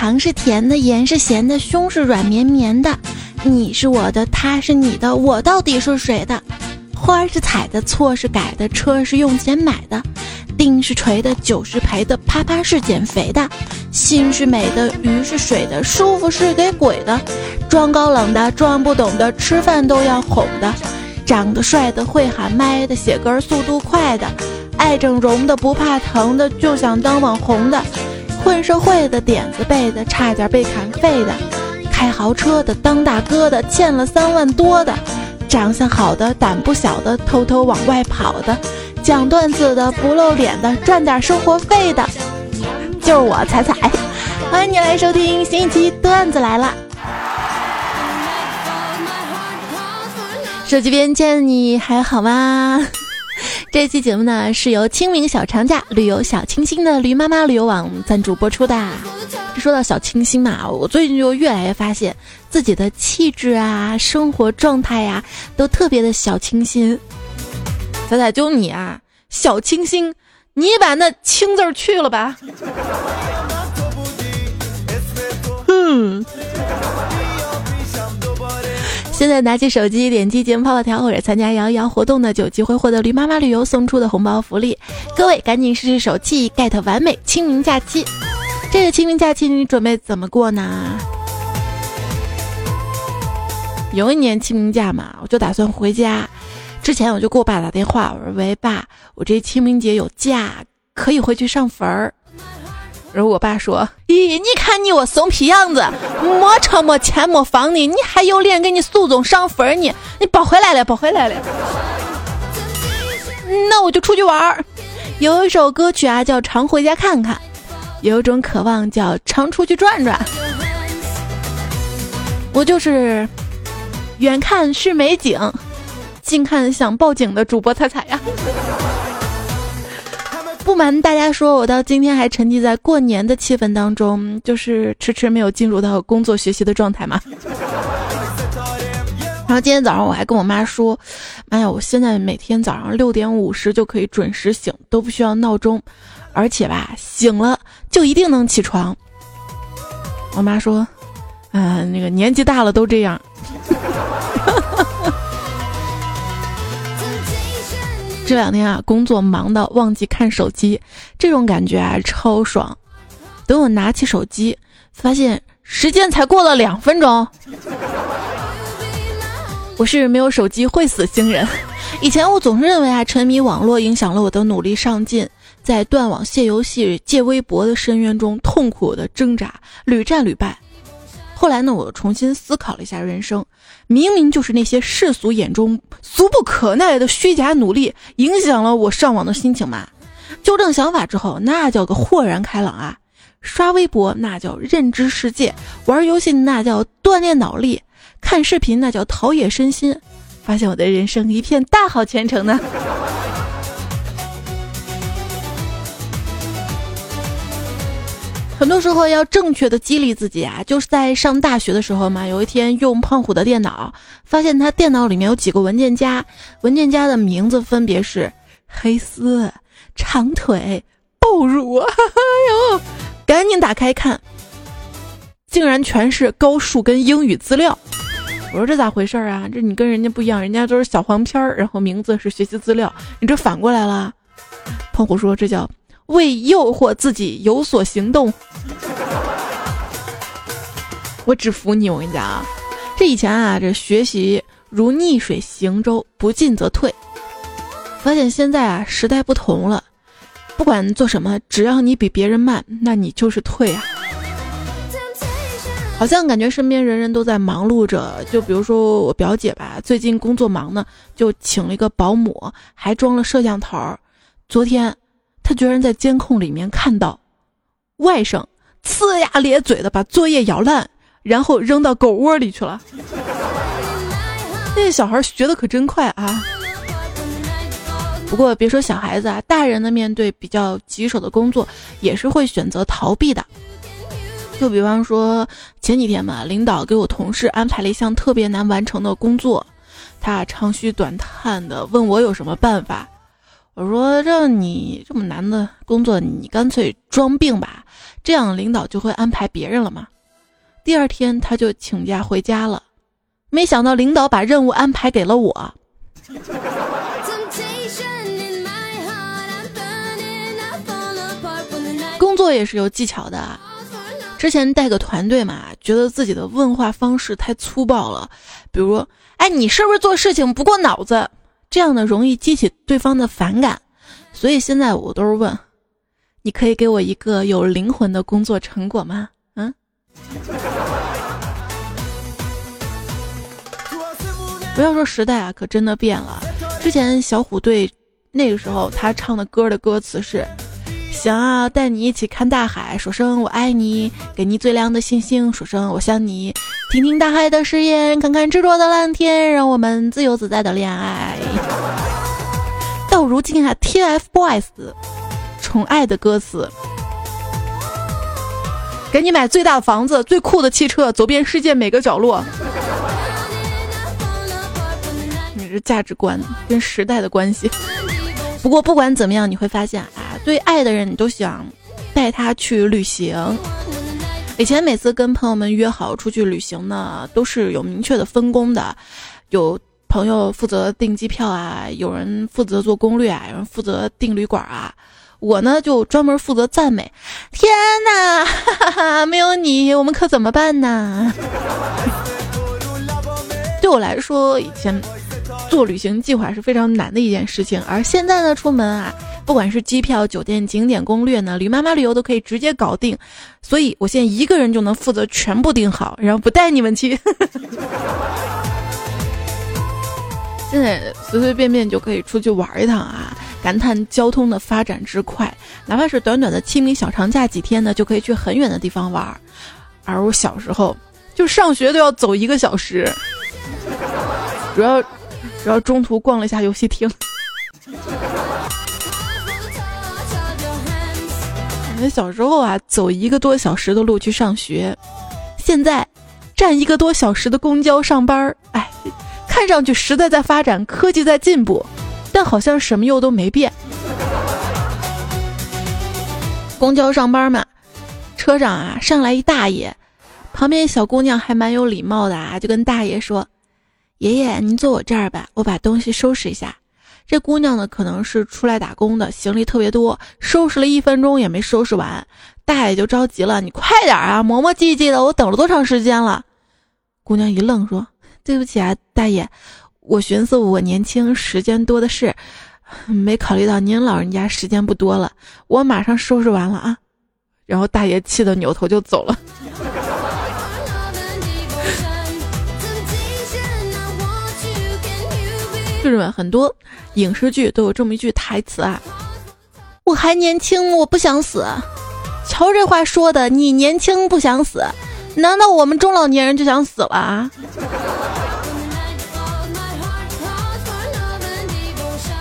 糖是甜的，盐是咸的，胸是软绵绵的。你是我的，他是你的，我到底是谁的？花是采的，错是改的，车是用钱买的，钉是锤的，酒是赔的，啪啪是减肥的，心是美的，鱼是水的，舒服是给鬼的，装高冷的，装不懂的，吃饭都要哄的，长得帅的，会喊麦的，写歌速度快的，爱整容的，不怕疼的，就想当网红的，混社会的，点子背的，差点被砍废的，开豪车的，当大哥的，欠了三万多的。长相好的，胆不小的，偷偷往外跑的，讲段子的，不露脸的，赚点生活费的，就是我彩彩。欢迎你来收听新一期段子来了。手机边见你还好吗？这期节目呢是由清明小长假旅游小清新的驴妈妈旅游网赞助播出的。说到小清新嘛，我最近就越来越发现自己的气质啊、生活状态呀，都特别的小清新。仔仔，就你啊，小清新，你把那“清”字去了吧。嗯。现在拿起手机，点击节目泡泡条或者参加摇一摇活动呢，就有机会获得驴妈妈旅游送出的红包福利。各位赶紧试试手气，get 完美清明假期。这个清明假期你准备怎么过呢？有一年清明假嘛，我就打算回家。之前我就给我爸打电话，我说：“喂，爸，我这清明节有假，可以回去上坟儿。”然后我爸说：“咦，你看你我怂皮样子，没车没钱没房的，你还有脸给你祖宗上坟呢？你别回来了，别回来了。”那我就出去玩儿。有一首歌曲啊，叫《常回家看看》。有一种渴望叫常出去转转，我就是远看是美景，近看想报警的主播彩彩呀。不瞒大家说，我到今天还沉浸在过年的气氛当中，就是迟迟没有进入到工作学习的状态嘛。然后今天早上我还跟我妈说：“妈呀，我现在每天早上六点五十就可以准时醒，都不需要闹钟。”而且吧，醒了就一定能起床。我妈说：“嗯，那个年纪大了都这样。” 这两天啊，工作忙到忘记看手机，这种感觉啊超爽。等我拿起手机，发现时间才过了两分钟。我是没有手机会死星人。以前我总是认为啊，沉迷网络影响了我的努力上进。在断网、卸游戏、戒微博的深渊中痛苦的挣扎，屡战屡败。后来呢，我重新思考了一下人生，明明就是那些世俗眼中俗不可耐的虚假努力，影响了我上网的心情嘛。纠正想法之后，那叫个豁然开朗啊！刷微博那叫认知世界，玩游戏那叫锻炼脑力，看视频那叫陶冶身心，发现我的人生一片大好前程呢。很多时候要正确的激励自己啊，就是在上大学的时候嘛。有一天用胖虎的电脑，发现他电脑里面有几个文件夹，文件夹的名字分别是黑丝、长腿、爆乳。哎呦，赶紧打开看，竟然全是高数跟英语资料。我说这咋回事啊？这你跟人家不一样，人家都是小黄片儿，然后名字是学习资料，你这反过来了。胖虎说这叫。为诱惑自己有所行动，我只服你！我跟你讲啊，这以前啊，这学习如逆水行舟，不进则退。发现现在啊，时代不同了，不管做什么，只要你比别人慢，那你就是退啊。好像感觉身边人人都在忙碌着，就比如说我表姐吧，最近工作忙呢，就请了一个保姆，还装了摄像头。昨天。他居然在监控里面看到，外甥呲牙咧嘴的把作业咬烂，然后扔到狗窝里去了。那小孩学的可真快啊！不过别说小孩子啊，大人的面对比较棘手的工作，也是会选择逃避的。就比方说前几天嘛，领导给我同事安排了一项特别难完成的工作，他长吁短叹的问我有什么办法。我说让你这么难的工作，你干脆装病吧，这样领导就会安排别人了嘛。第二天他就请假回家了，没想到领导把任务安排给了我。工作也是有技巧的，之前带个团队嘛，觉得自己的问话方式太粗暴了，比如，哎，你是不是做事情不过脑子？这样呢，容易激起对方的反感，所以现在我都是问，你可以给我一个有灵魂的工作成果吗？嗯。不要说时代啊，可真的变了。之前小虎队那个时候他唱的歌的歌词是。想要带你一起看大海，说声我爱你，给你最亮的星星，说声我想你，听听大海的誓言，看看执着的蓝天，让我们自由自在的恋爱。到如今啊，TFBOYS 宠爱的歌词，给你买最大的房子，最酷的汽车，走遍世界每个角落。你这价值观跟时代的关系。不过不管怎么样，你会发现啊，对爱的人，你都想带他去旅行。以前每次跟朋友们约好出去旅行呢，都是有明确的分工的，有朋友负责订机票啊，有人负责做攻略啊，有人负责订旅馆啊。我呢就专门负责赞美。天哪，哈哈，没有你，我们可怎么办呢？对我来说，以前。做旅行计划是非常难的一件事情，而现在呢，出门啊，不管是机票、酒店、景点攻略呢，驴妈妈旅游都可以直接搞定，所以我现在一个人就能负责全部订好，然后不带你们去。现在随随便便就可以出去玩一趟啊，感叹交通的发展之快，哪怕是短短的清明小长假几天呢，就可以去很远的地方玩。而我小时候就上学都要走一个小时，主要。主要中途逛了一下游戏厅，感觉小时候啊，走一个多小时的路去上学，现在站一个多小时的公交上班儿，哎，看上去时代在发展，科技在进步，但好像什么又都没变。公交上班嘛，车上啊上来一大爷，旁边小姑娘还蛮有礼貌的啊，就跟大爷说。爷爷，您坐我这儿吧，我把东西收拾一下。这姑娘呢，可能是出来打工的，行李特别多，收拾了一分钟也没收拾完。大爷就着急了：“你快点啊，磨磨唧唧的，我等了多长时间了？”姑娘一愣，说：“对不起啊，大爷，我寻思我年轻，时间多的是，没考虑到您老人家时间不多了。我马上收拾完了啊。”然后大爷气得扭头就走了。就是们很多影视剧都有这么一句台词啊，我还年轻，我不想死。瞧这话说的，你年轻不想死，难道我们中老年人就想死了啊？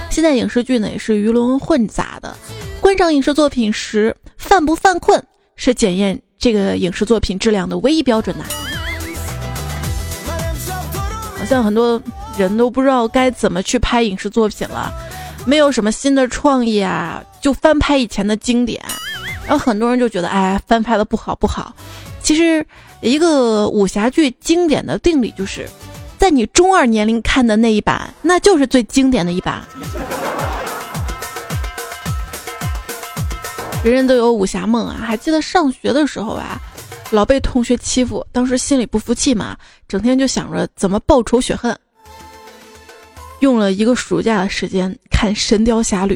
现在影视剧呢也是鱼龙混杂的，观赏影视作品时犯不犯困是检验这个影视作品质量的唯一标准呐。好像很多。人都不知道该怎么去拍影视作品了，没有什么新的创意啊，就翻拍以前的经典。然后很多人就觉得，哎，翻拍的不好不好。其实，一个武侠剧经典的定理就是，在你中二年龄看的那一版，那就是最经典的一版。人人都有武侠梦啊，还记得上学的时候啊，老被同学欺负，当时心里不服气嘛，整天就想着怎么报仇雪恨。用了一个暑假的时间看《神雕侠侣》，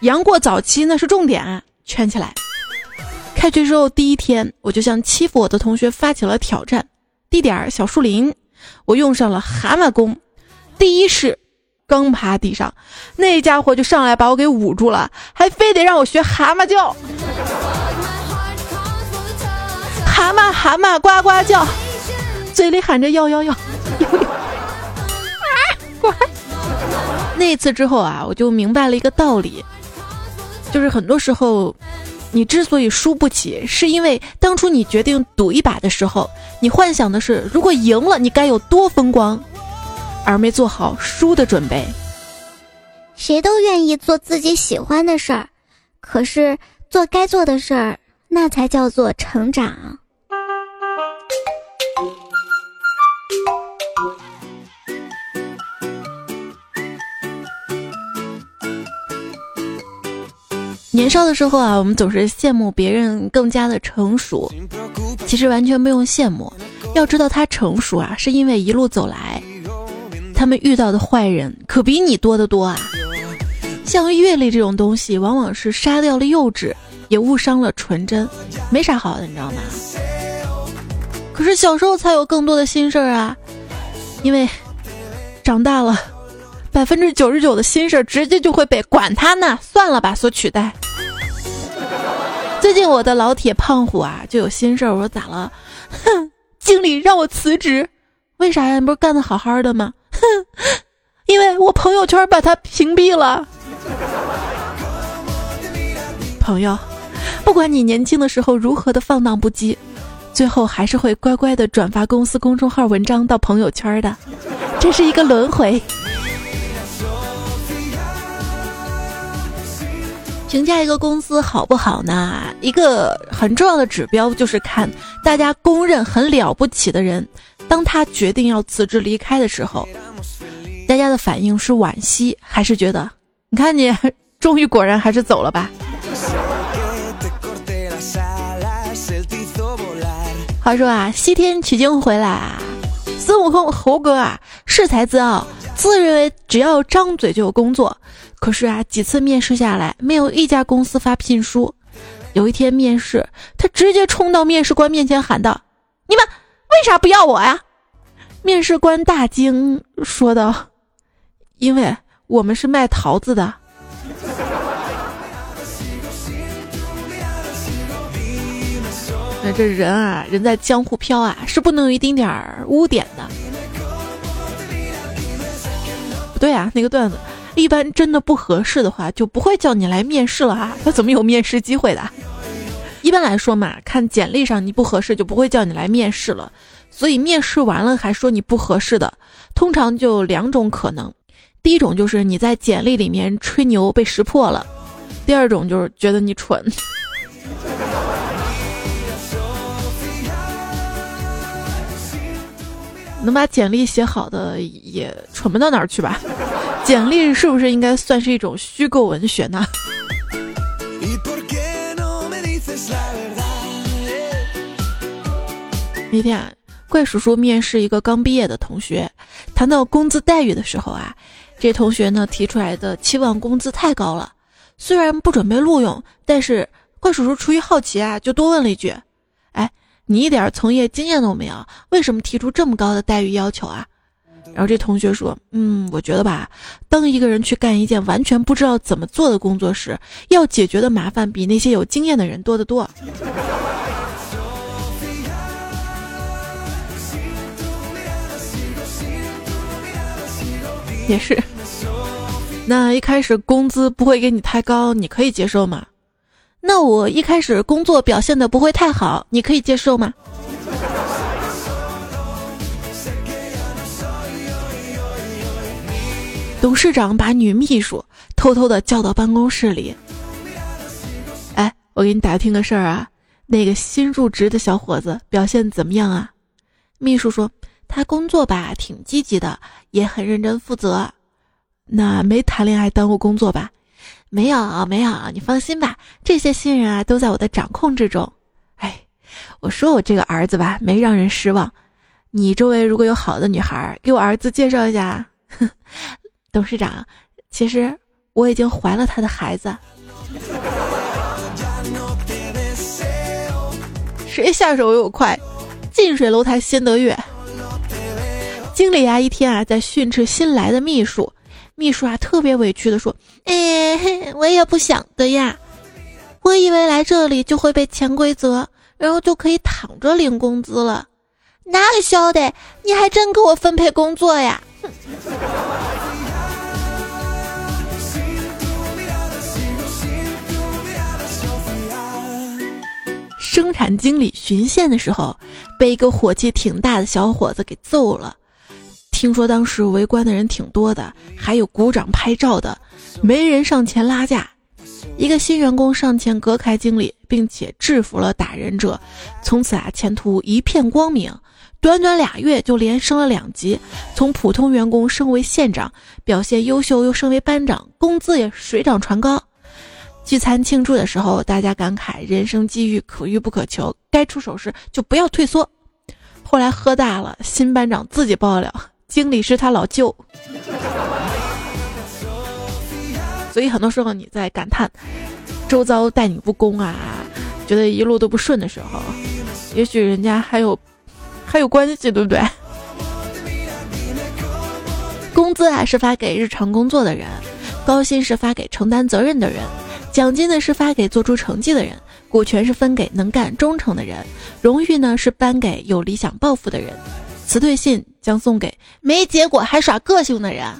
杨过早期那是重点，圈起来。开学之后第一天，我就向欺负我的同学发起了挑战。地点小树林，我用上了蛤蟆功，第一式，刚趴地上，那家伙就上来把我给捂住了，还非得让我学蛤蟆叫。蛤蟆蛤蟆呱呱叫，嘴里喊着要要要，啊，乖。那次之后啊，我就明白了一个道理，就是很多时候，你之所以输不起，是因为当初你决定赌一把的时候，你幻想的是如果赢了你该有多风光，而没做好输的准备。谁都愿意做自己喜欢的事儿，可是做该做的事儿，那才叫做成长。年少的时候啊，我们总是羡慕别人更加的成熟，其实完全不用羡慕。要知道他成熟啊，是因为一路走来，他们遇到的坏人可比你多得多啊。像阅历这种东西，往往是杀掉了幼稚，也误伤了纯真，没啥好的，你知道吗？可是小时候才有更多的心事儿啊，因为长大了，百分之九十九的心事直接就会被“管他呢，算了吧”所取代。最近我的老铁胖虎啊，就有心事儿。我说咋了？哼，经理让我辞职，为啥呀？不是干的好好的吗？哼，因为我朋友圈把他屏蔽了。朋友，不管你年轻的时候如何的放荡不羁，最后还是会乖乖的转发公司公众号文章到朋友圈的，这是一个轮回。评价一个公司好不好呢？一个很重要的指标就是看大家公认很了不起的人，当他决定要辞职离开的时候，大家的反应是惋惜还是觉得，你看你终于果然还是走了吧？话说啊，西天取经回来啊，孙悟空猴哥啊恃才自傲，自认为只要张嘴就有工作。可是啊，几次面试下来，没有一家公司发聘书。有一天面试，他直接冲到面试官面前喊道：“你们为啥不要我呀？”面试官大惊，说道：“因为我们是卖桃子的。”那 这人啊，人在江湖飘啊，是不能有一丁点儿污点的。不对啊，那个段子。一般真的不合适的话，就不会叫你来面试了啊！他怎么有面试机会的？一般来说嘛，看简历上你不合适，就不会叫你来面试了。所以面试完了还说你不合适的，通常就两种可能：第一种就是你在简历里面吹牛被识破了；第二种就是觉得你蠢。能把简历写好的也蠢不到哪儿去吧？简历是不是应该算是一种虚构文学呢？那天，怪叔叔面试一个刚毕业的同学，谈到工资待遇的时候啊，这同学呢提出来的期望工资太高了。虽然不准备录用，但是怪叔叔出于好奇啊，就多问了一句：“哎，你一点从业经验都没有，为什么提出这么高的待遇要求啊？”然后这同学说：“嗯，我觉得吧，当一个人去干一件完全不知道怎么做的工作时，要解决的麻烦比那些有经验的人多得多。”也是。那一开始工资不会给你太高，你可以接受吗？那我一开始工作表现的不会太好，你可以接受吗？董事长把女秘书偷偷的叫到办公室里。哎，我给你打听个事儿啊，那个新入职的小伙子表现怎么样啊？秘书说他工作吧挺积极的，也很认真负责。那没谈恋爱耽误工作吧？没有没有，你放心吧，这些新人啊都在我的掌控之中。哎，我说我这个儿子吧没让人失望。你周围如果有好的女孩，给我儿子介绍一下。董事长，其实我已经怀了他的孩子。谁下手又快？近水楼台先得月。经理啊，一天啊在训斥新来的秘书，秘书啊特别委屈的说：“哎，我也不想的呀，我以为来这里就会被潜规则，然后就可以躺着领工资了。哪里晓得，你还真给我分配工作呀！”生产经理巡线的时候，被一个火气挺大的小伙子给揍了。听说当时围观的人挺多的，还有鼓掌拍照的，没人上前拉架。一个新员工上前隔开经理，并且制服了打人者，从此啊前途一片光明。短短俩月就连升了两级，从普通员工升为县长，表现优秀又升为班长，工资也水涨船高。聚餐庆祝的时候，大家感慨人生机遇可遇不可求，该出手时就不要退缩。后来喝大了，新班长自己爆料，经理是他老舅。所以很多时候你在感叹周遭待你不公啊，觉得一路都不顺的时候，也许人家还有还有关系，对不对？工资啊是发给日常工作的人，高薪是发给承担责任的人，奖金呢是发给做出成绩的人，股权是分给能干忠诚的人，荣誉呢是颁给有理想抱负的人，辞退信将送给没结果还耍个性的人。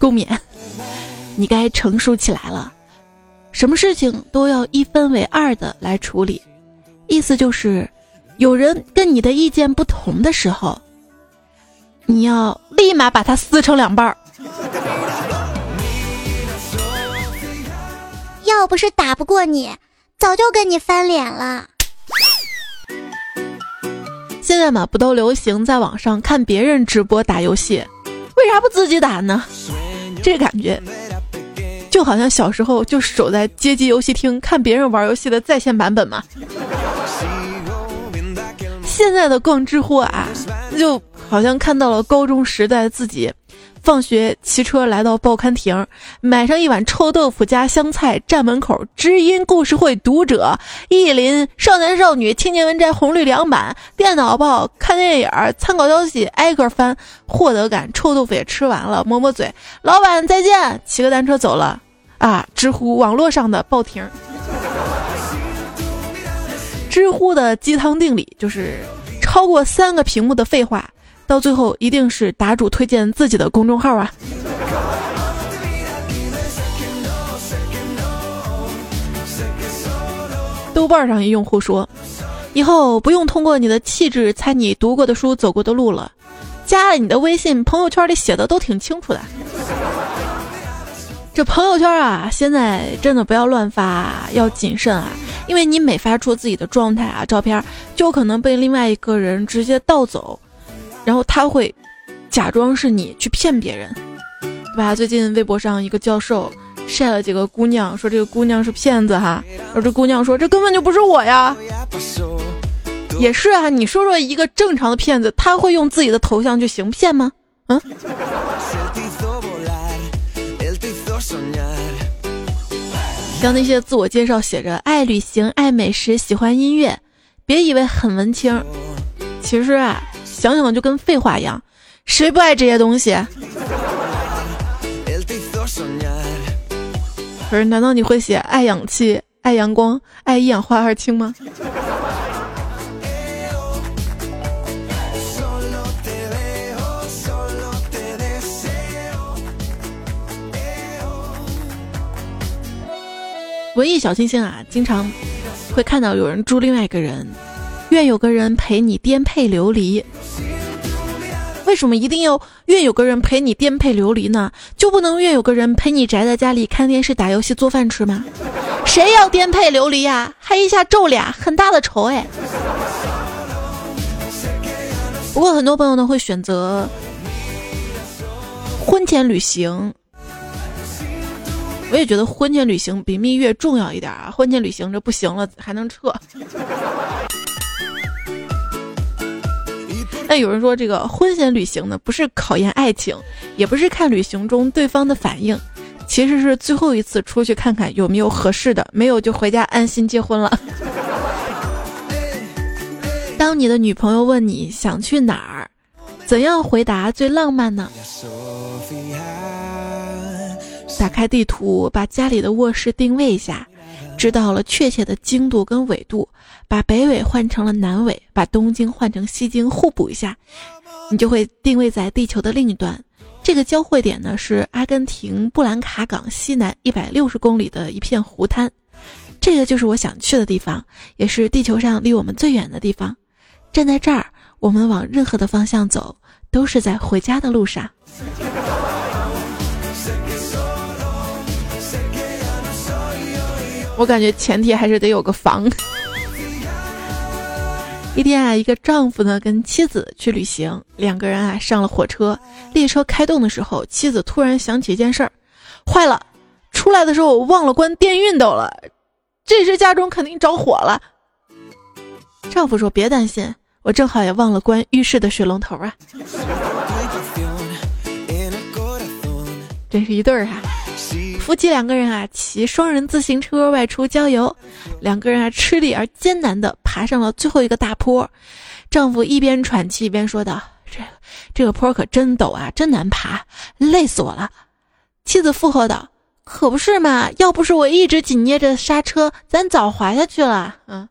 共勉，你该成熟起来了，什么事情都要一分为二的来处理。意思就是，有人跟你的意见不同的时候，你要立马把它撕成两半儿。要不是打不过你，早就跟你翻脸了。现在嘛，不都流行在网上看别人直播打游戏，为啥不自己打呢？这感觉就好像小时候就守在街机游戏厅看别人玩游戏的在线版本嘛。现在的逛知乎啊，就好像看到了高中时代的自己。放学骑车来到报刊亭，买上一碗臭豆腐加香菜，站门口知音故事会读者、意林少男少女青年文摘红绿两版电脑报看电影参考消息挨个翻，获得感。臭豆腐也吃完了，抹抹嘴，老板再见，骑个单车走了。啊，知乎网络上的报亭，知乎的鸡汤定理就是超过三个屏幕的废话。到最后一定是答主推荐自己的公众号啊！豆瓣上一用户说：“以后不用通过你的气质猜你读过的书、走过的路了，加了你的微信，朋友圈里写的都挺清楚的。”这朋友圈啊，现在真的不要乱发，要谨慎啊！因为你每发出自己的状态啊、照片，就可能被另外一个人直接盗走。然后他会假装是你去骗别人，对吧？最近微博上一个教授晒了几个姑娘，说这个姑娘是骗子哈。而这姑娘说这根本就不是我呀。也是啊，你说说一个正常的骗子，他会用自己的头像去行骗吗？嗯。像那些自我介绍写着爱旅行、爱美食、喜欢音乐，别以为很文青，其实啊。想想就跟废话一样，谁不爱这些东西？可是，难道你会写爱氧气、爱阳光、爱一氧化二氢吗？文艺小清新啊，经常会看到有人祝另外一个人。愿有个人陪你颠沛流离。为什么一定要愿有个人陪你颠沛流离呢？就不能愿有个人陪你宅在家里看电视、打游戏、做饭吃吗？谁要颠沛流离呀？还一下皱俩，很大的仇哎。不过很多朋友呢会选择婚前旅行，我也觉得婚前旅行比蜜月重要一点啊。婚前旅行这不行了还能撤。那有人说，这个婚前旅行呢，不是考验爱情，也不是看旅行中对方的反应，其实是最后一次出去看看有没有合适的，没有就回家安心结婚了。当你的女朋友问你想去哪儿，怎样回答最浪漫呢？打开地图，把家里的卧室定位一下。知道了确切的经度跟纬度，把北纬换成了南纬，把东经换成西经，互补一下，你就会定位在地球的另一端。这个交汇点呢是阿根廷布兰卡港西南一百六十公里的一片湖滩，这个就是我想去的地方，也是地球上离我们最远的地方。站在这儿，我们往任何的方向走，都是在回家的路上。我感觉前提还是得有个房。一天啊，一个丈夫呢跟妻子去旅行，两个人啊上了火车，列车开动的时候，妻子突然想起一件事儿，坏了，出来的时候我忘了关电熨斗了，这时家中肯定着火了。丈夫说：“别担心，我正好也忘了关浴室的水龙头啊。”真是一对儿啊！夫妻两个人啊，骑双人自行车外出郊游，两个人啊吃力而艰难地爬上了最后一个大坡。丈夫一边喘气一边说道：“这这个坡可真陡啊，真难爬，累死我了。”妻子附和道：“可不是嘛，要不是我一直紧捏着刹车，咱早滑下去了。”嗯，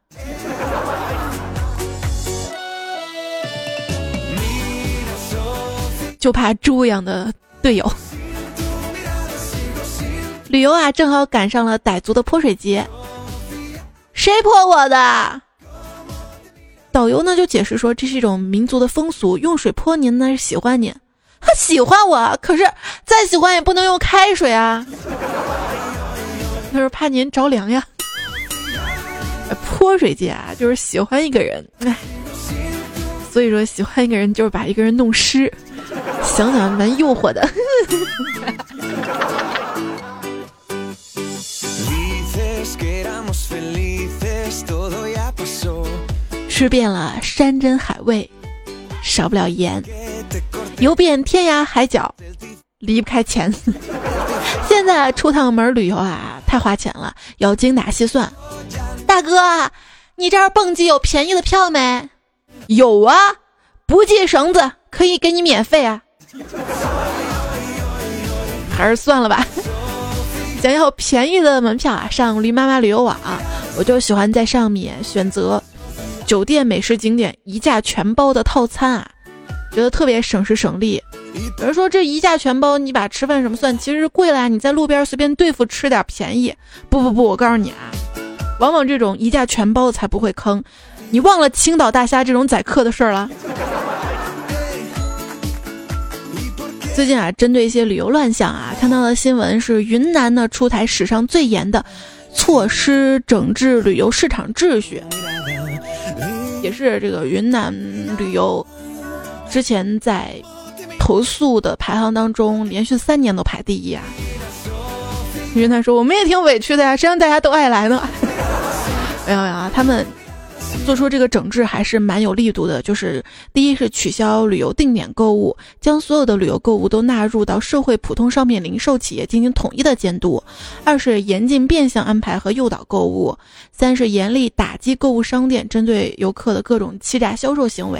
就怕猪一样的队友。旅游啊，正好赶上了傣族的泼水节。谁泼我的？导游呢就解释说，这是一种民族的风俗，用水泼您呢是喜欢您。他喜欢我，可是再喜欢也不能用开水啊。他说怕您着凉呀。泼水节啊，就是喜欢一个人，哎，所以说喜欢一个人就是把一个人弄湿，想想蛮诱惑的。吃遍了山珍海味，少不了盐；游遍天涯海角，离不开钱。现在出趟门旅游啊，太花钱了，要精打细算。大哥，你这儿蹦极有便宜的票没？有啊，不系绳子可以给你免费啊。还是算了吧。想要便宜的门票啊，上驴妈妈旅游网，我就喜欢在上面选择酒店、美食景点一价全包的套餐啊，觉得特别省时省力。有人说这一价全包，你把吃饭什么算，其实贵了。你在路边随便对付吃点便宜，不不不，我告诉你啊，往往这种一价全包才不会坑。你忘了青岛大虾这种宰客的事儿了？最近啊，针对一些旅游乱象啊，看到的新闻是云南呢出台史上最严的措施整治旅游市场秩序，也是这个云南旅游之前在投诉的排行当中连续三年都排第一啊。云南说我们也挺委屈的呀，谁让大家都爱来呢？没有呀，他们。做出这个整治还是蛮有力度的，就是第一是取消旅游定点购物，将所有的旅游购物都纳入到社会普通商品零售企业进行统一的监督；二是严禁变相安排和诱导购物；三是严厉打击购物商店针对游客的各种欺诈销售行为。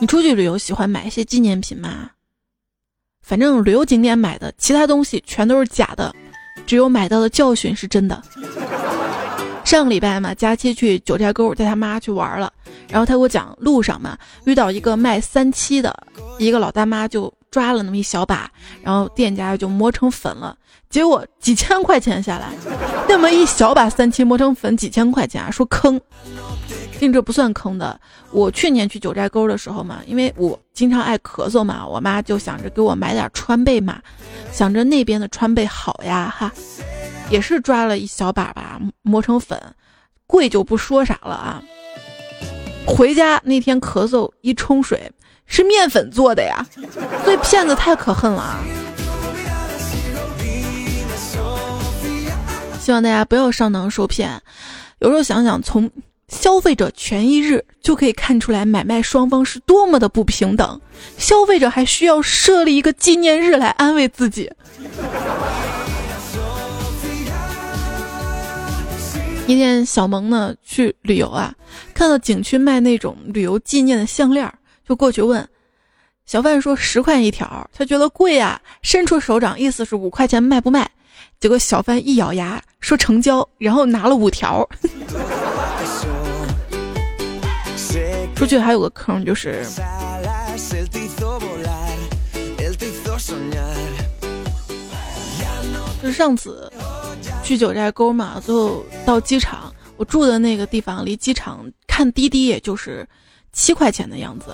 你出去旅游喜欢买一些纪念品吗？反正旅游景点买的，其他东西全都是假的。只有买到的教训是真的。上个礼拜嘛，佳期去九寨沟带他妈去玩了，然后他给我讲，路上嘛遇到一个卖三七的一个老大妈，就抓了那么一小把，然后店家就磨成粉了，结果几千块钱下来，那么一小把三七磨成粉几千块钱啊，说坑。听着不算坑的。我去年去九寨沟的时候嘛，因为我经常爱咳嗽嘛，我妈就想着给我买点川贝嘛，想着那边的川贝好呀哈，也是抓了一小把吧，磨成粉，贵就不说啥了啊。回家那天咳嗽一冲水，是面粉做的呀，所以骗子太可恨了啊！希望大家不要上当受骗。有时候想想从。消费者权益日就可以看出来买卖双方是多么的不平等，消费者还需要设立一个纪念日来安慰自己。一天，小萌呢去旅游啊，看到景区卖那种旅游纪念的项链，就过去问小贩说十块一条，他觉得贵啊，伸出手掌意思是五块钱卖不卖？结果小贩一咬牙说成交，然后拿了五条。出去还有个坑，就是就是上次去九寨沟嘛，最后到机场，我住的那个地方离机场看滴滴也就是七块钱的样子。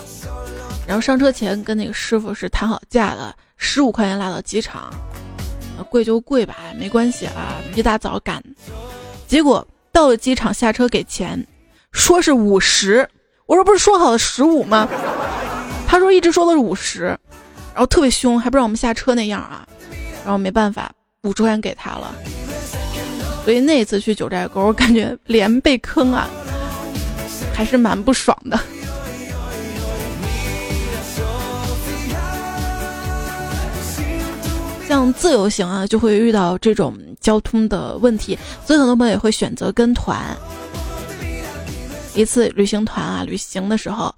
然后上车前跟那个师傅是谈好价的，十五块钱拉到机场，贵就贵吧，没关系啊，一大早赶。结果到了机场下车给钱，说是五十，我说不是说好的十五吗？他说一直说的是五十，然后特别凶，还不让我们下车那样啊，然后没办法。五十块钱给他了，所以那次去九寨沟，我感觉连被坑啊，还是蛮不爽的。像自由行啊，就会遇到这种交通的问题，所以很多朋友也会选择跟团。一次旅行团啊，旅行的时候，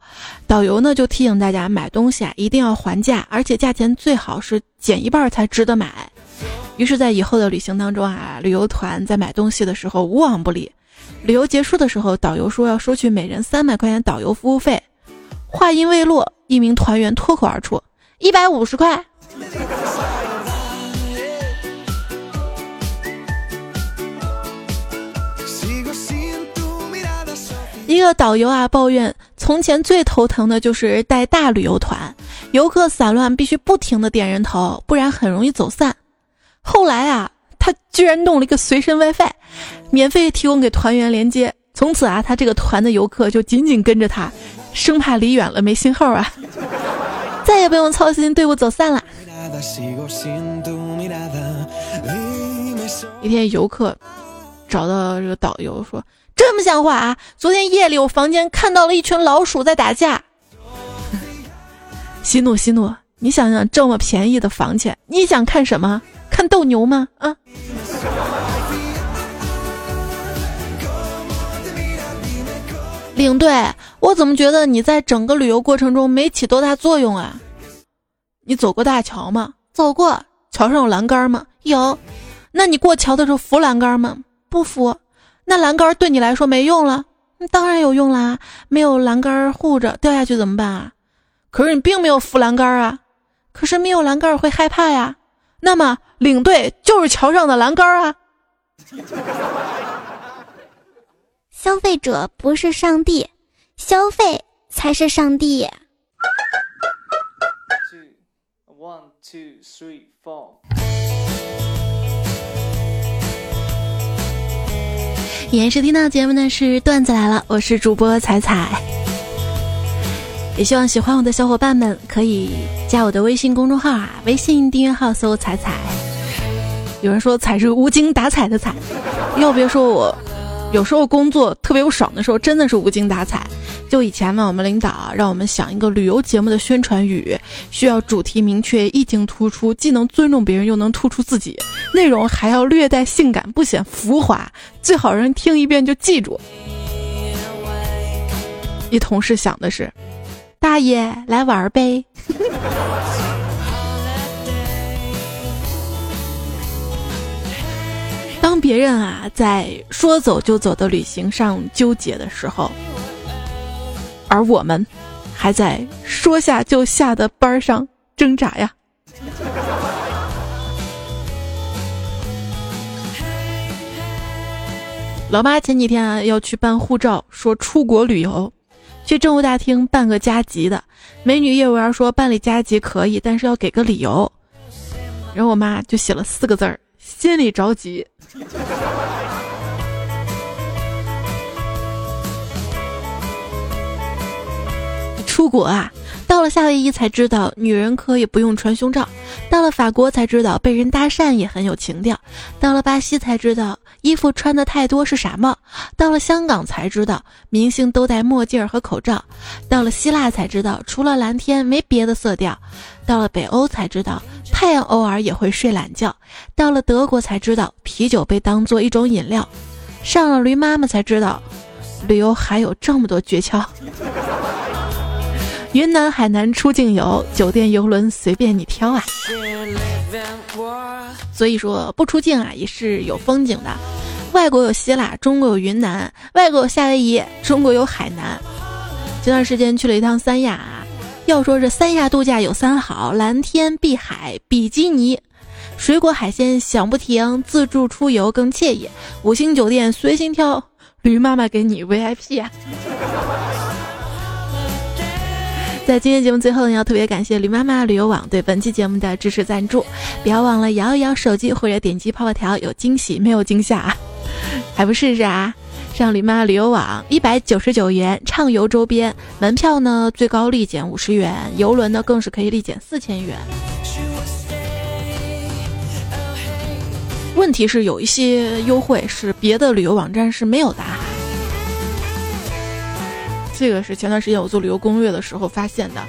导游呢就提醒大家买东西啊一定要还价，而且价钱最好是减一半才值得买。于是，在以后的旅行当中啊，旅游团在买东西的时候无往不利。旅游结束的时候，导游说要收取每人三百块钱导游服务费。话音未落，一名团员脱口而出：“一百五十块。”一个导游啊抱怨，从前最头疼的就是带大旅游团，游客散乱，必须不停的点人头，不然很容易走散。后来啊，他居然弄了一个随身 WiFi，免费提供给团员连接。从此啊，他这个团的游客就紧紧跟着他，生怕离远了没信号啊，再也不用操心队伍走散了。一天，游客找到这个导游说：“这么像话啊？昨天夜里我房间看到了一群老鼠在打架。”息怒息怒，你想想这么便宜的房钱，你想看什么？看斗牛吗？啊！领队，我怎么觉得你在整个旅游过程中没起多大作用啊？你走过大桥吗？走过。桥上有栏杆吗？有。那你过桥的时候扶栏杆吗？不扶。那栏杆对你来说没用了？当然有用啦！没有栏杆护着，掉下去怎么办啊？可是你并没有扶栏杆啊。可是没有栏杆会害怕呀。那么，领队就是桥上的栏杆啊！消费者不是上帝，消费才是上帝。One two three four。延时听到节目呢是段子来了，我是主播彩彩。也希望喜欢我的小伙伴们可以加我的微信公众号啊，微信订阅号搜“彩彩”。有人说“彩”是无精打采的“彩”，要别说我，有时候工作特别不爽的时候，真的是无精打采。就以前嘛，我们领导让我们想一个旅游节目的宣传语，需要主题明确、意境突出，既能尊重别人，又能突出自己，内容还要略带性感，不显浮华，最好人听一遍就记住。一同事想的是。大爷来玩呗！当别人啊在说走就走的旅行上纠结的时候，而我们还在说下就下的班上挣扎呀。老妈前几天啊要去办护照，说出国旅游。去政务大厅办个加急的，美女业务员说办理加急可以，但是要给个理由。然后我妈就写了四个字儿：心里着急。出国啊，到了夏威夷才知道女人可以不用穿胸罩；到了法国才知道被人搭讪也很有情调；到了巴西才知道。衣服穿的太多是傻帽，到了香港才知道明星都戴墨镜和口罩，到了希腊才知道除了蓝天没别的色调，到了北欧才知道太阳偶尔也会睡懒觉，到了德国才知道啤酒被当做一种饮料，上了驴妈妈才知道旅游还有这么多诀窍。云南海南出境游，酒店游轮随便你挑啊。所以说不出境啊也是有风景的。外国有希腊，中国有云南；外国有夏威夷，中国有海南。前段时间去了一趟三亚，啊，要说这三亚度假有三好：蓝天、碧海、比基尼。水果海鲜想不停，自助出游更惬意。五星酒店随心挑，驴妈妈给你 VIP 啊！在今天节目最后呢，要特别感谢驴妈妈旅游网对本期节目的支持赞助。不要忘了摇一摇手机或者点击泡泡条，有惊喜没有惊吓啊，还不试试啊？上驴妈旅游网，一百九十九元畅游周边门票呢，最高立减五十元，游轮呢更是可以立减四千元。问题是有一些优惠是别的旅游网站是没有的。这个是前段时间我做旅游攻略的时候发现的。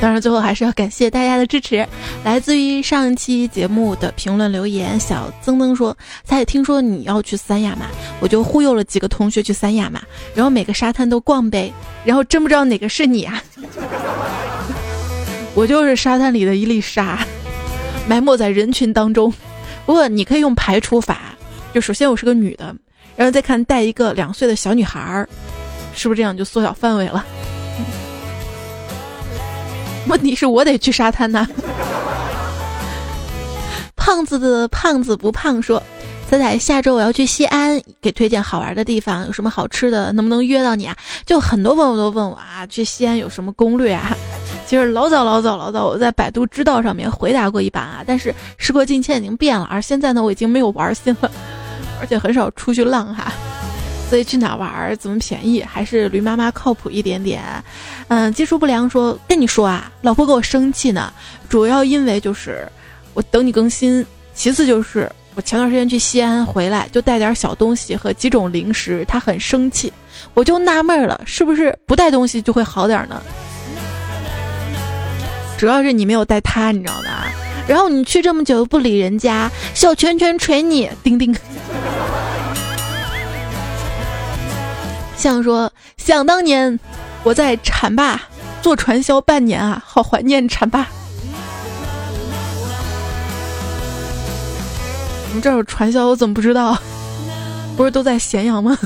当然，最后还是要感谢大家的支持。来自于上期节目的评论留言，小曾曾说：“才听说你要去三亚嘛，我就忽悠了几个同学去三亚嘛，然后每个沙滩都逛呗，然后真不知道哪个是你啊！我就是沙滩里的一粒沙。”埋没在人群当中，不过你可以用排除法，就首先我是个女的，然后再看带一个两岁的小女孩儿，是不是这样就缩小范围了？问题是我得去沙滩呐。胖子的胖子不胖说，仔仔下周我要去西安，给推荐好玩的地方，有什么好吃的，能不能约到你啊？就很多朋友都问我啊，去西安有什么攻略啊？其实老早老早老早，我在百度知道上面回答过一版啊，但是时过境迁已经变了，而现在呢，我已经没有玩心了，而且很少出去浪哈，所以去哪玩怎么便宜，还是驴妈妈靠谱一点点。嗯，技术不良说跟你说啊，老婆给我生气呢，主要因为就是我等你更新，其次就是我前段时间去西安回来就带点小东西和几种零食，她很生气，我就纳闷了，是不是不带东西就会好点呢？主要是你没有带他，你知道吧？然后你去这么久不理人家，小拳拳捶你，钉钉。像说，想当年我在浐灞做传销半年啊，好怀念浐灞。我们这有传销，我怎么不知道？不是都在咸阳吗？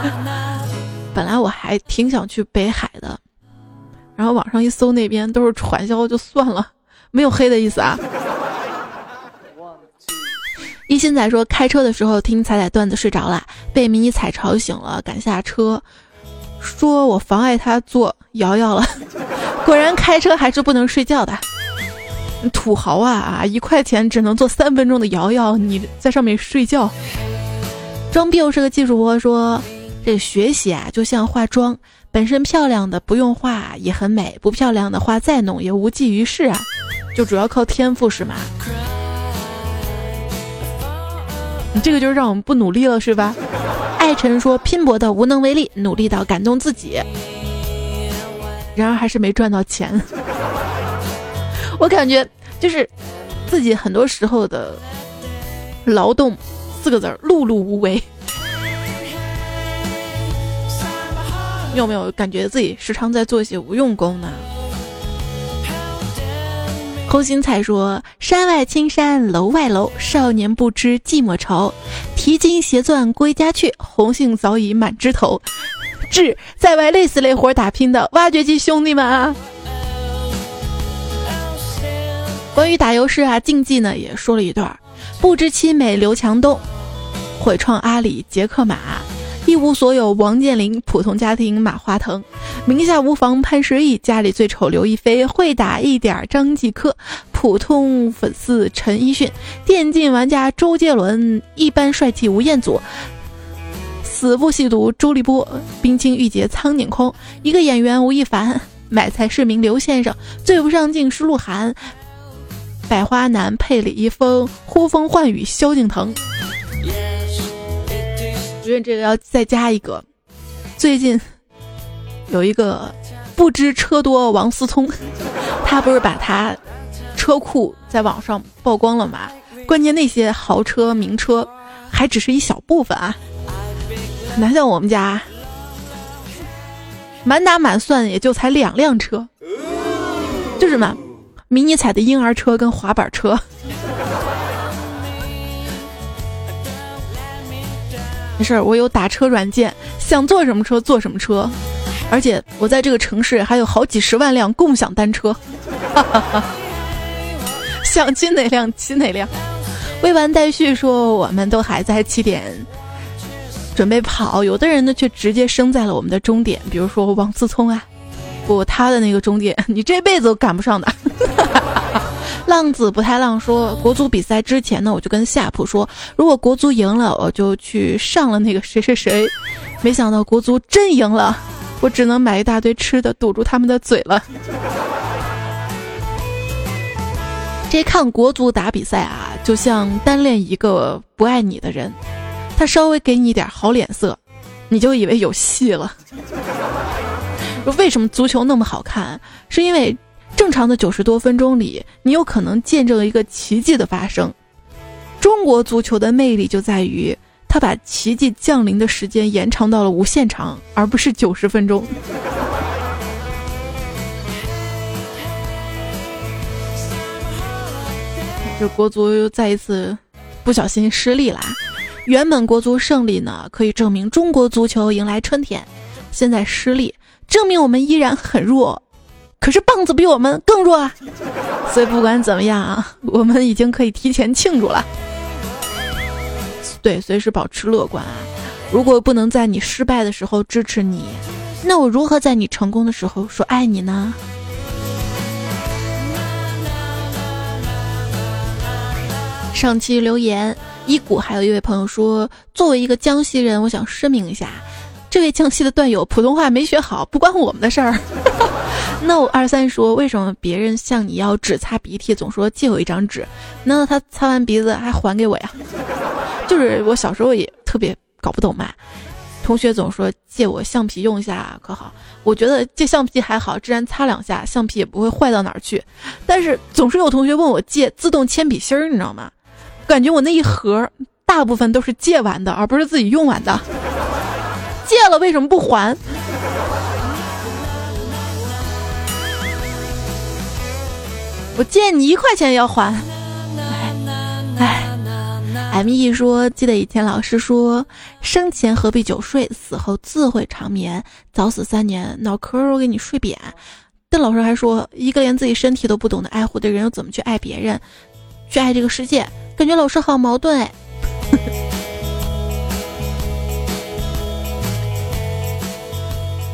本来我还挺想去北海的。然后网上一搜，那边都是传销，就算了，没有黑的意思啊。一心仔说，开车的时候听彩彩段子睡着了，被迷你彩吵醒了，赶下车，说我妨碍他做瑶瑶了。果然开车还是不能睡觉的，土豪啊啊！一块钱只能做三分钟的瑶瑶，你在上面睡觉。装逼又是个技术活，说这学习啊就像化妆。本身漂亮的不用化也很美，不漂亮的画再浓也无济于事啊，就主要靠天赋是吗？你这个就是让我们不努力了是吧？爱晨说拼搏的无能为力，努力到感动自己，然而还是没赚到钱。我感觉就是自己很多时候的劳动四个字儿碌碌无为。你有没有感觉自己时常在做一些无用功呢？空心菜说：“山外青山楼外楼，少年不知寂寞愁。提金携钻归家去，红杏早已满枝头。”致在外累死累活打拼的挖掘机兄弟们啊！关于打油诗啊，竞技呢也说了一段：不知凄美刘强东，毁创阿里杰克马。一无所有，王健林；普通家庭，马化腾；名下无房，潘石屹；家里最丑，刘亦菲；会打一点，张继科；普通粉丝，陈奕迅；电竞玩家，周杰伦；一般帅气，吴彦祖；死不吸毒，周立波；冰清玉洁，苍井空；一个演员，吴亦凡；买菜市民，刘先生；最不上镜是鹿晗；百花男配李易峰；呼风唤雨，萧敬腾。觉得这个要再加一个。最近 有一个不知车多王思聪，他不是把他车库在网上曝光了吗？关键那些豪车名车还只是一小部分啊。哪像我们家满打满算也就才两辆车，就什么迷你彩的婴儿车跟滑板车。没事，我有打车软件，想坐什么车坐什么车，而且我在这个城市还有好几十万辆共享单车，想骑哪辆骑哪辆。未完待续说，我们都还在起点准备跑，有的人呢却直接生在了我们的终点，比如说王思聪啊，不，他的那个终点你这辈子都赶不上的。浪子不太浪说，国足比赛之前呢，我就跟夏普说，如果国足赢了，我就去上了那个谁谁谁。没想到国足真赢了，我只能买一大堆吃的堵住他们的嘴了。这看国足打比赛啊，就像单恋一个不爱你的人，他稍微给你点好脸色，你就以为有戏了。为什么足球那么好看？是因为。正常的九十多分钟里，你有可能见证一个奇迹的发生。中国足球的魅力就在于，他把奇迹降临的时间延长到了无限长，而不是九十分钟。这国足又再一次不小心失利啦！原本国足胜利呢，可以证明中国足球迎来春天，现在失利，证明我们依然很弱。可是棒子比我们更弱啊，所以不管怎么样啊，我们已经可以提前庆祝了。对，随时保持乐观啊！如果不能在你失败的时候支持你，那我如何在你成功的时候说爱你呢？上期留言，一谷还有一位朋友说，作为一个江西人，我想声明一下，这位江西的段友普通话没学好，不关我们的事儿。那我二三说，为什么别人向你要纸擦鼻涕，总说借我一张纸？难道他擦完鼻子还还给我呀？就是我小时候也特别搞不懂嘛。同学总说借我橡皮用一下可好？我觉得借橡皮还好，自然擦两下橡皮也不会坏到哪儿去。但是总是有同学问我借自动铅笔芯儿，你知道吗？感觉我那一盒大部分都是借完的，而不是自己用完的。借了为什么不还？我借你一块钱也要还，哎，M E 说，记得以前老师说，生前何必久睡，死后自会长眠，早死三年，脑壳我给你睡扁。但老师还说，一个连自己身体都不懂得爱护的人，又怎么去爱别人，去爱这个世界？感觉老师好矛盾哎。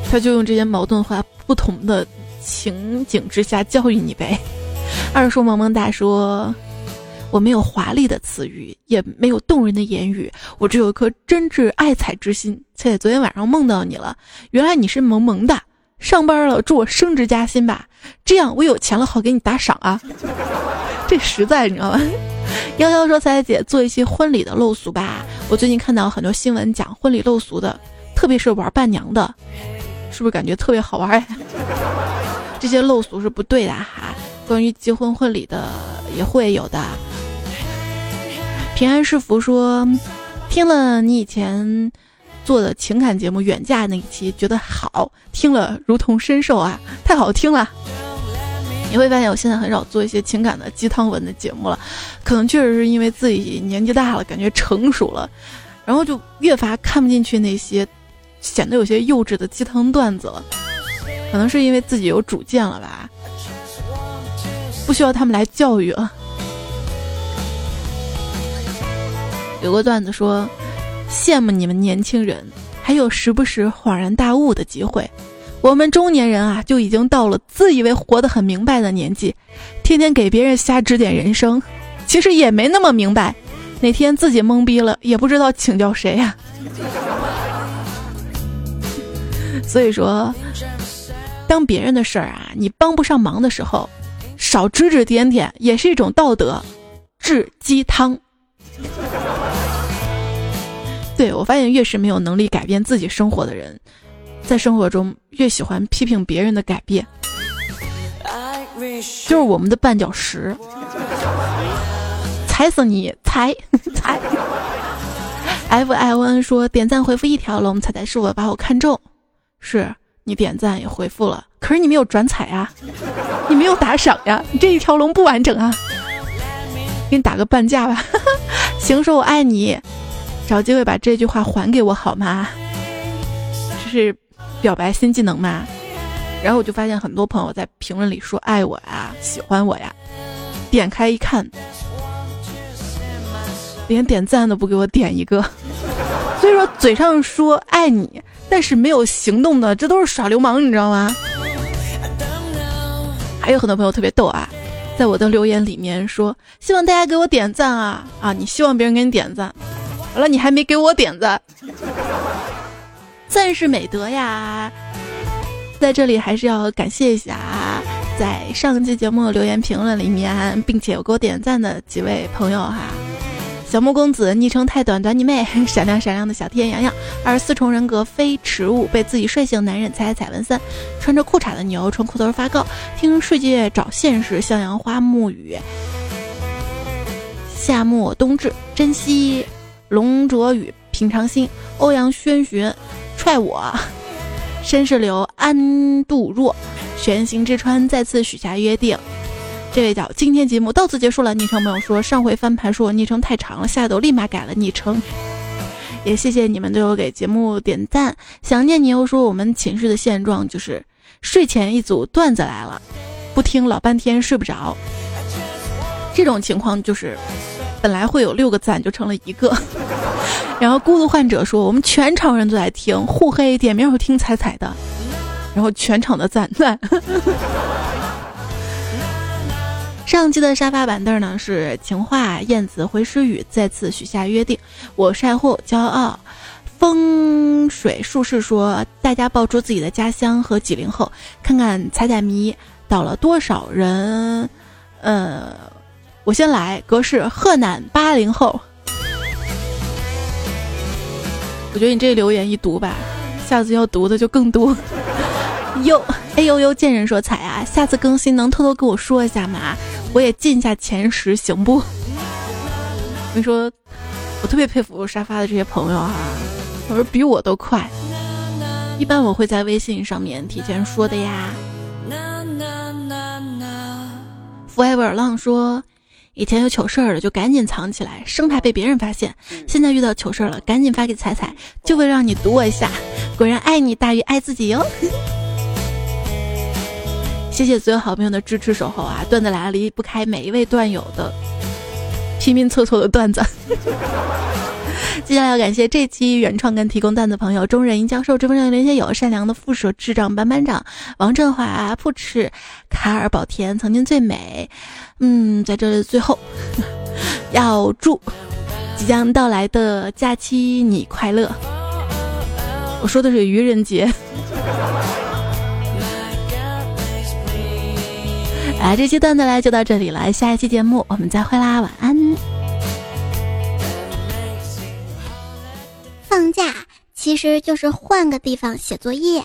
他就用这些矛盾话，不同的情景之下教育你呗。二叔萌萌哒说：“我没有华丽的词语，也没有动人的言语，我只有一颗真挚爱彩之心。且昨天晚上梦到你了，原来你是萌萌的。上班了，祝我升职加薪吧，这样我有钱了好给你打赏啊。这实在你知道吗？”幺幺说：“彩彩姐做一些婚礼的陋俗吧。我最近看到很多新闻讲婚礼陋俗的，特别是玩伴娘的，是不是感觉特别好玩？这些陋俗是不对的哈。”关于结婚婚礼的也会有的。平安是福说，听了你以前做的情感节目《远嫁》那一期，觉得好，听了如同深受啊，太好听了。你会发现我现在很少做一些情感的鸡汤文的节目了，可能确实是因为自己年纪大了，感觉成熟了，然后就越发看不进去那些显得有些幼稚的鸡汤段子了。可能是因为自己有主见了吧。不需要他们来教育了。有个段子说，羡慕你们年轻人还有时不时恍然大悟的机会，我们中年人啊就已经到了自以为活得很明白的年纪，天天给别人瞎指点人生，其实也没那么明白，哪天自己懵逼了也不知道请教谁呀。所以说，当别人的事儿啊你帮不上忙的时候。少指指点点也是一种道德，治鸡汤。对我发现，越是没有能力改变自己生活的人，在生活中越喜欢批评别人的改变，就是我们的绊脚石。踩死你！踩踩。F I O N 说点赞回复一条龙，彩彩是我把我看中，是你点赞也回复了。可是你没有转彩呀，你没有打赏呀，你这一条龙不完整啊！给你打个半价吧。行，说我爱你，找机会把这句话还给我好吗？这是表白新技能吗？然后我就发现很多朋友在评论里说爱我呀，喜欢我呀。点开一看，连点赞都不给我点一个。所以说嘴上说爱你，但是没有行动的，这都是耍流氓，你知道吗？还有很多朋友特别逗啊，在我的留言里面说希望大家给我点赞啊啊！你希望别人给你点赞，完了你还没给我点赞，赞是美德呀。在这里还是要感谢一下啊，在上期节目留言评论里面，并且有给我点赞的几位朋友哈。小木公子昵称太短短你妹，闪亮闪亮的小天阳阳，二十四重人格非迟物，被自己率性男人踩踩文三，穿着裤衩的牛穿裤头发高，听世界找现实向阳花木雨，夏末冬至珍惜龙卓宇平常心，欧阳轩寻踹我。绅士流安度若，玄行之川再次许下约定。这位叫今天节目到此结束了。昵称朋友说上回翻牌说我昵称太长了，下次我立马改了昵称。也谢谢你们对我给节目点赞。想念你又说我们寝室的现状就是睡前一组段子来了，不听老半天睡不着。这种情况就是本来会有六个赞就成了一个。然后孤独患者说：“我们全场人都在听，互黑点名会听彩彩的，然后全场的赞赞。上期的沙发板凳呢是情话燕子回诗雨再次许下约定，我晒货骄傲。风水术士说：大家报出自己的家乡和几零后，看看彩彩迷倒了多少人。呃，我先来，格式河南八零后。”我觉得你这留言一读吧，下次要读的就更多。哟，哎呦呦，见人说彩啊，下次更新能偷偷跟我说一下吗？我也进一下前十，行不？我跟你说，我特别佩服沙发的这些朋友哈，我说比我都快。一般我会在微信上面提前说的呀。Forever 浪说。以前有糗事儿了，就赶紧藏起来，生怕被别人发现。现在遇到糗事儿了，赶紧发给彩彩，就会让你读我一下。果然爱你大于爱自己哟！谢谢所有好朋友的支持守候啊！段子来了，离不开每一位段友的拼命凑凑的段子。接下来要感谢这期原创跟提供段子朋友：中忍银教授、直播上连线友、善良的副手、智障班班长、王振华、扑哧、卡尔、宝田、曾经最美。嗯，在这最后，要祝即将到来的假期你快乐。我说的是愚人节。把这期段子来就到这里了下一期节目我们再会啦晚安。放假其实就是换个地方写作业。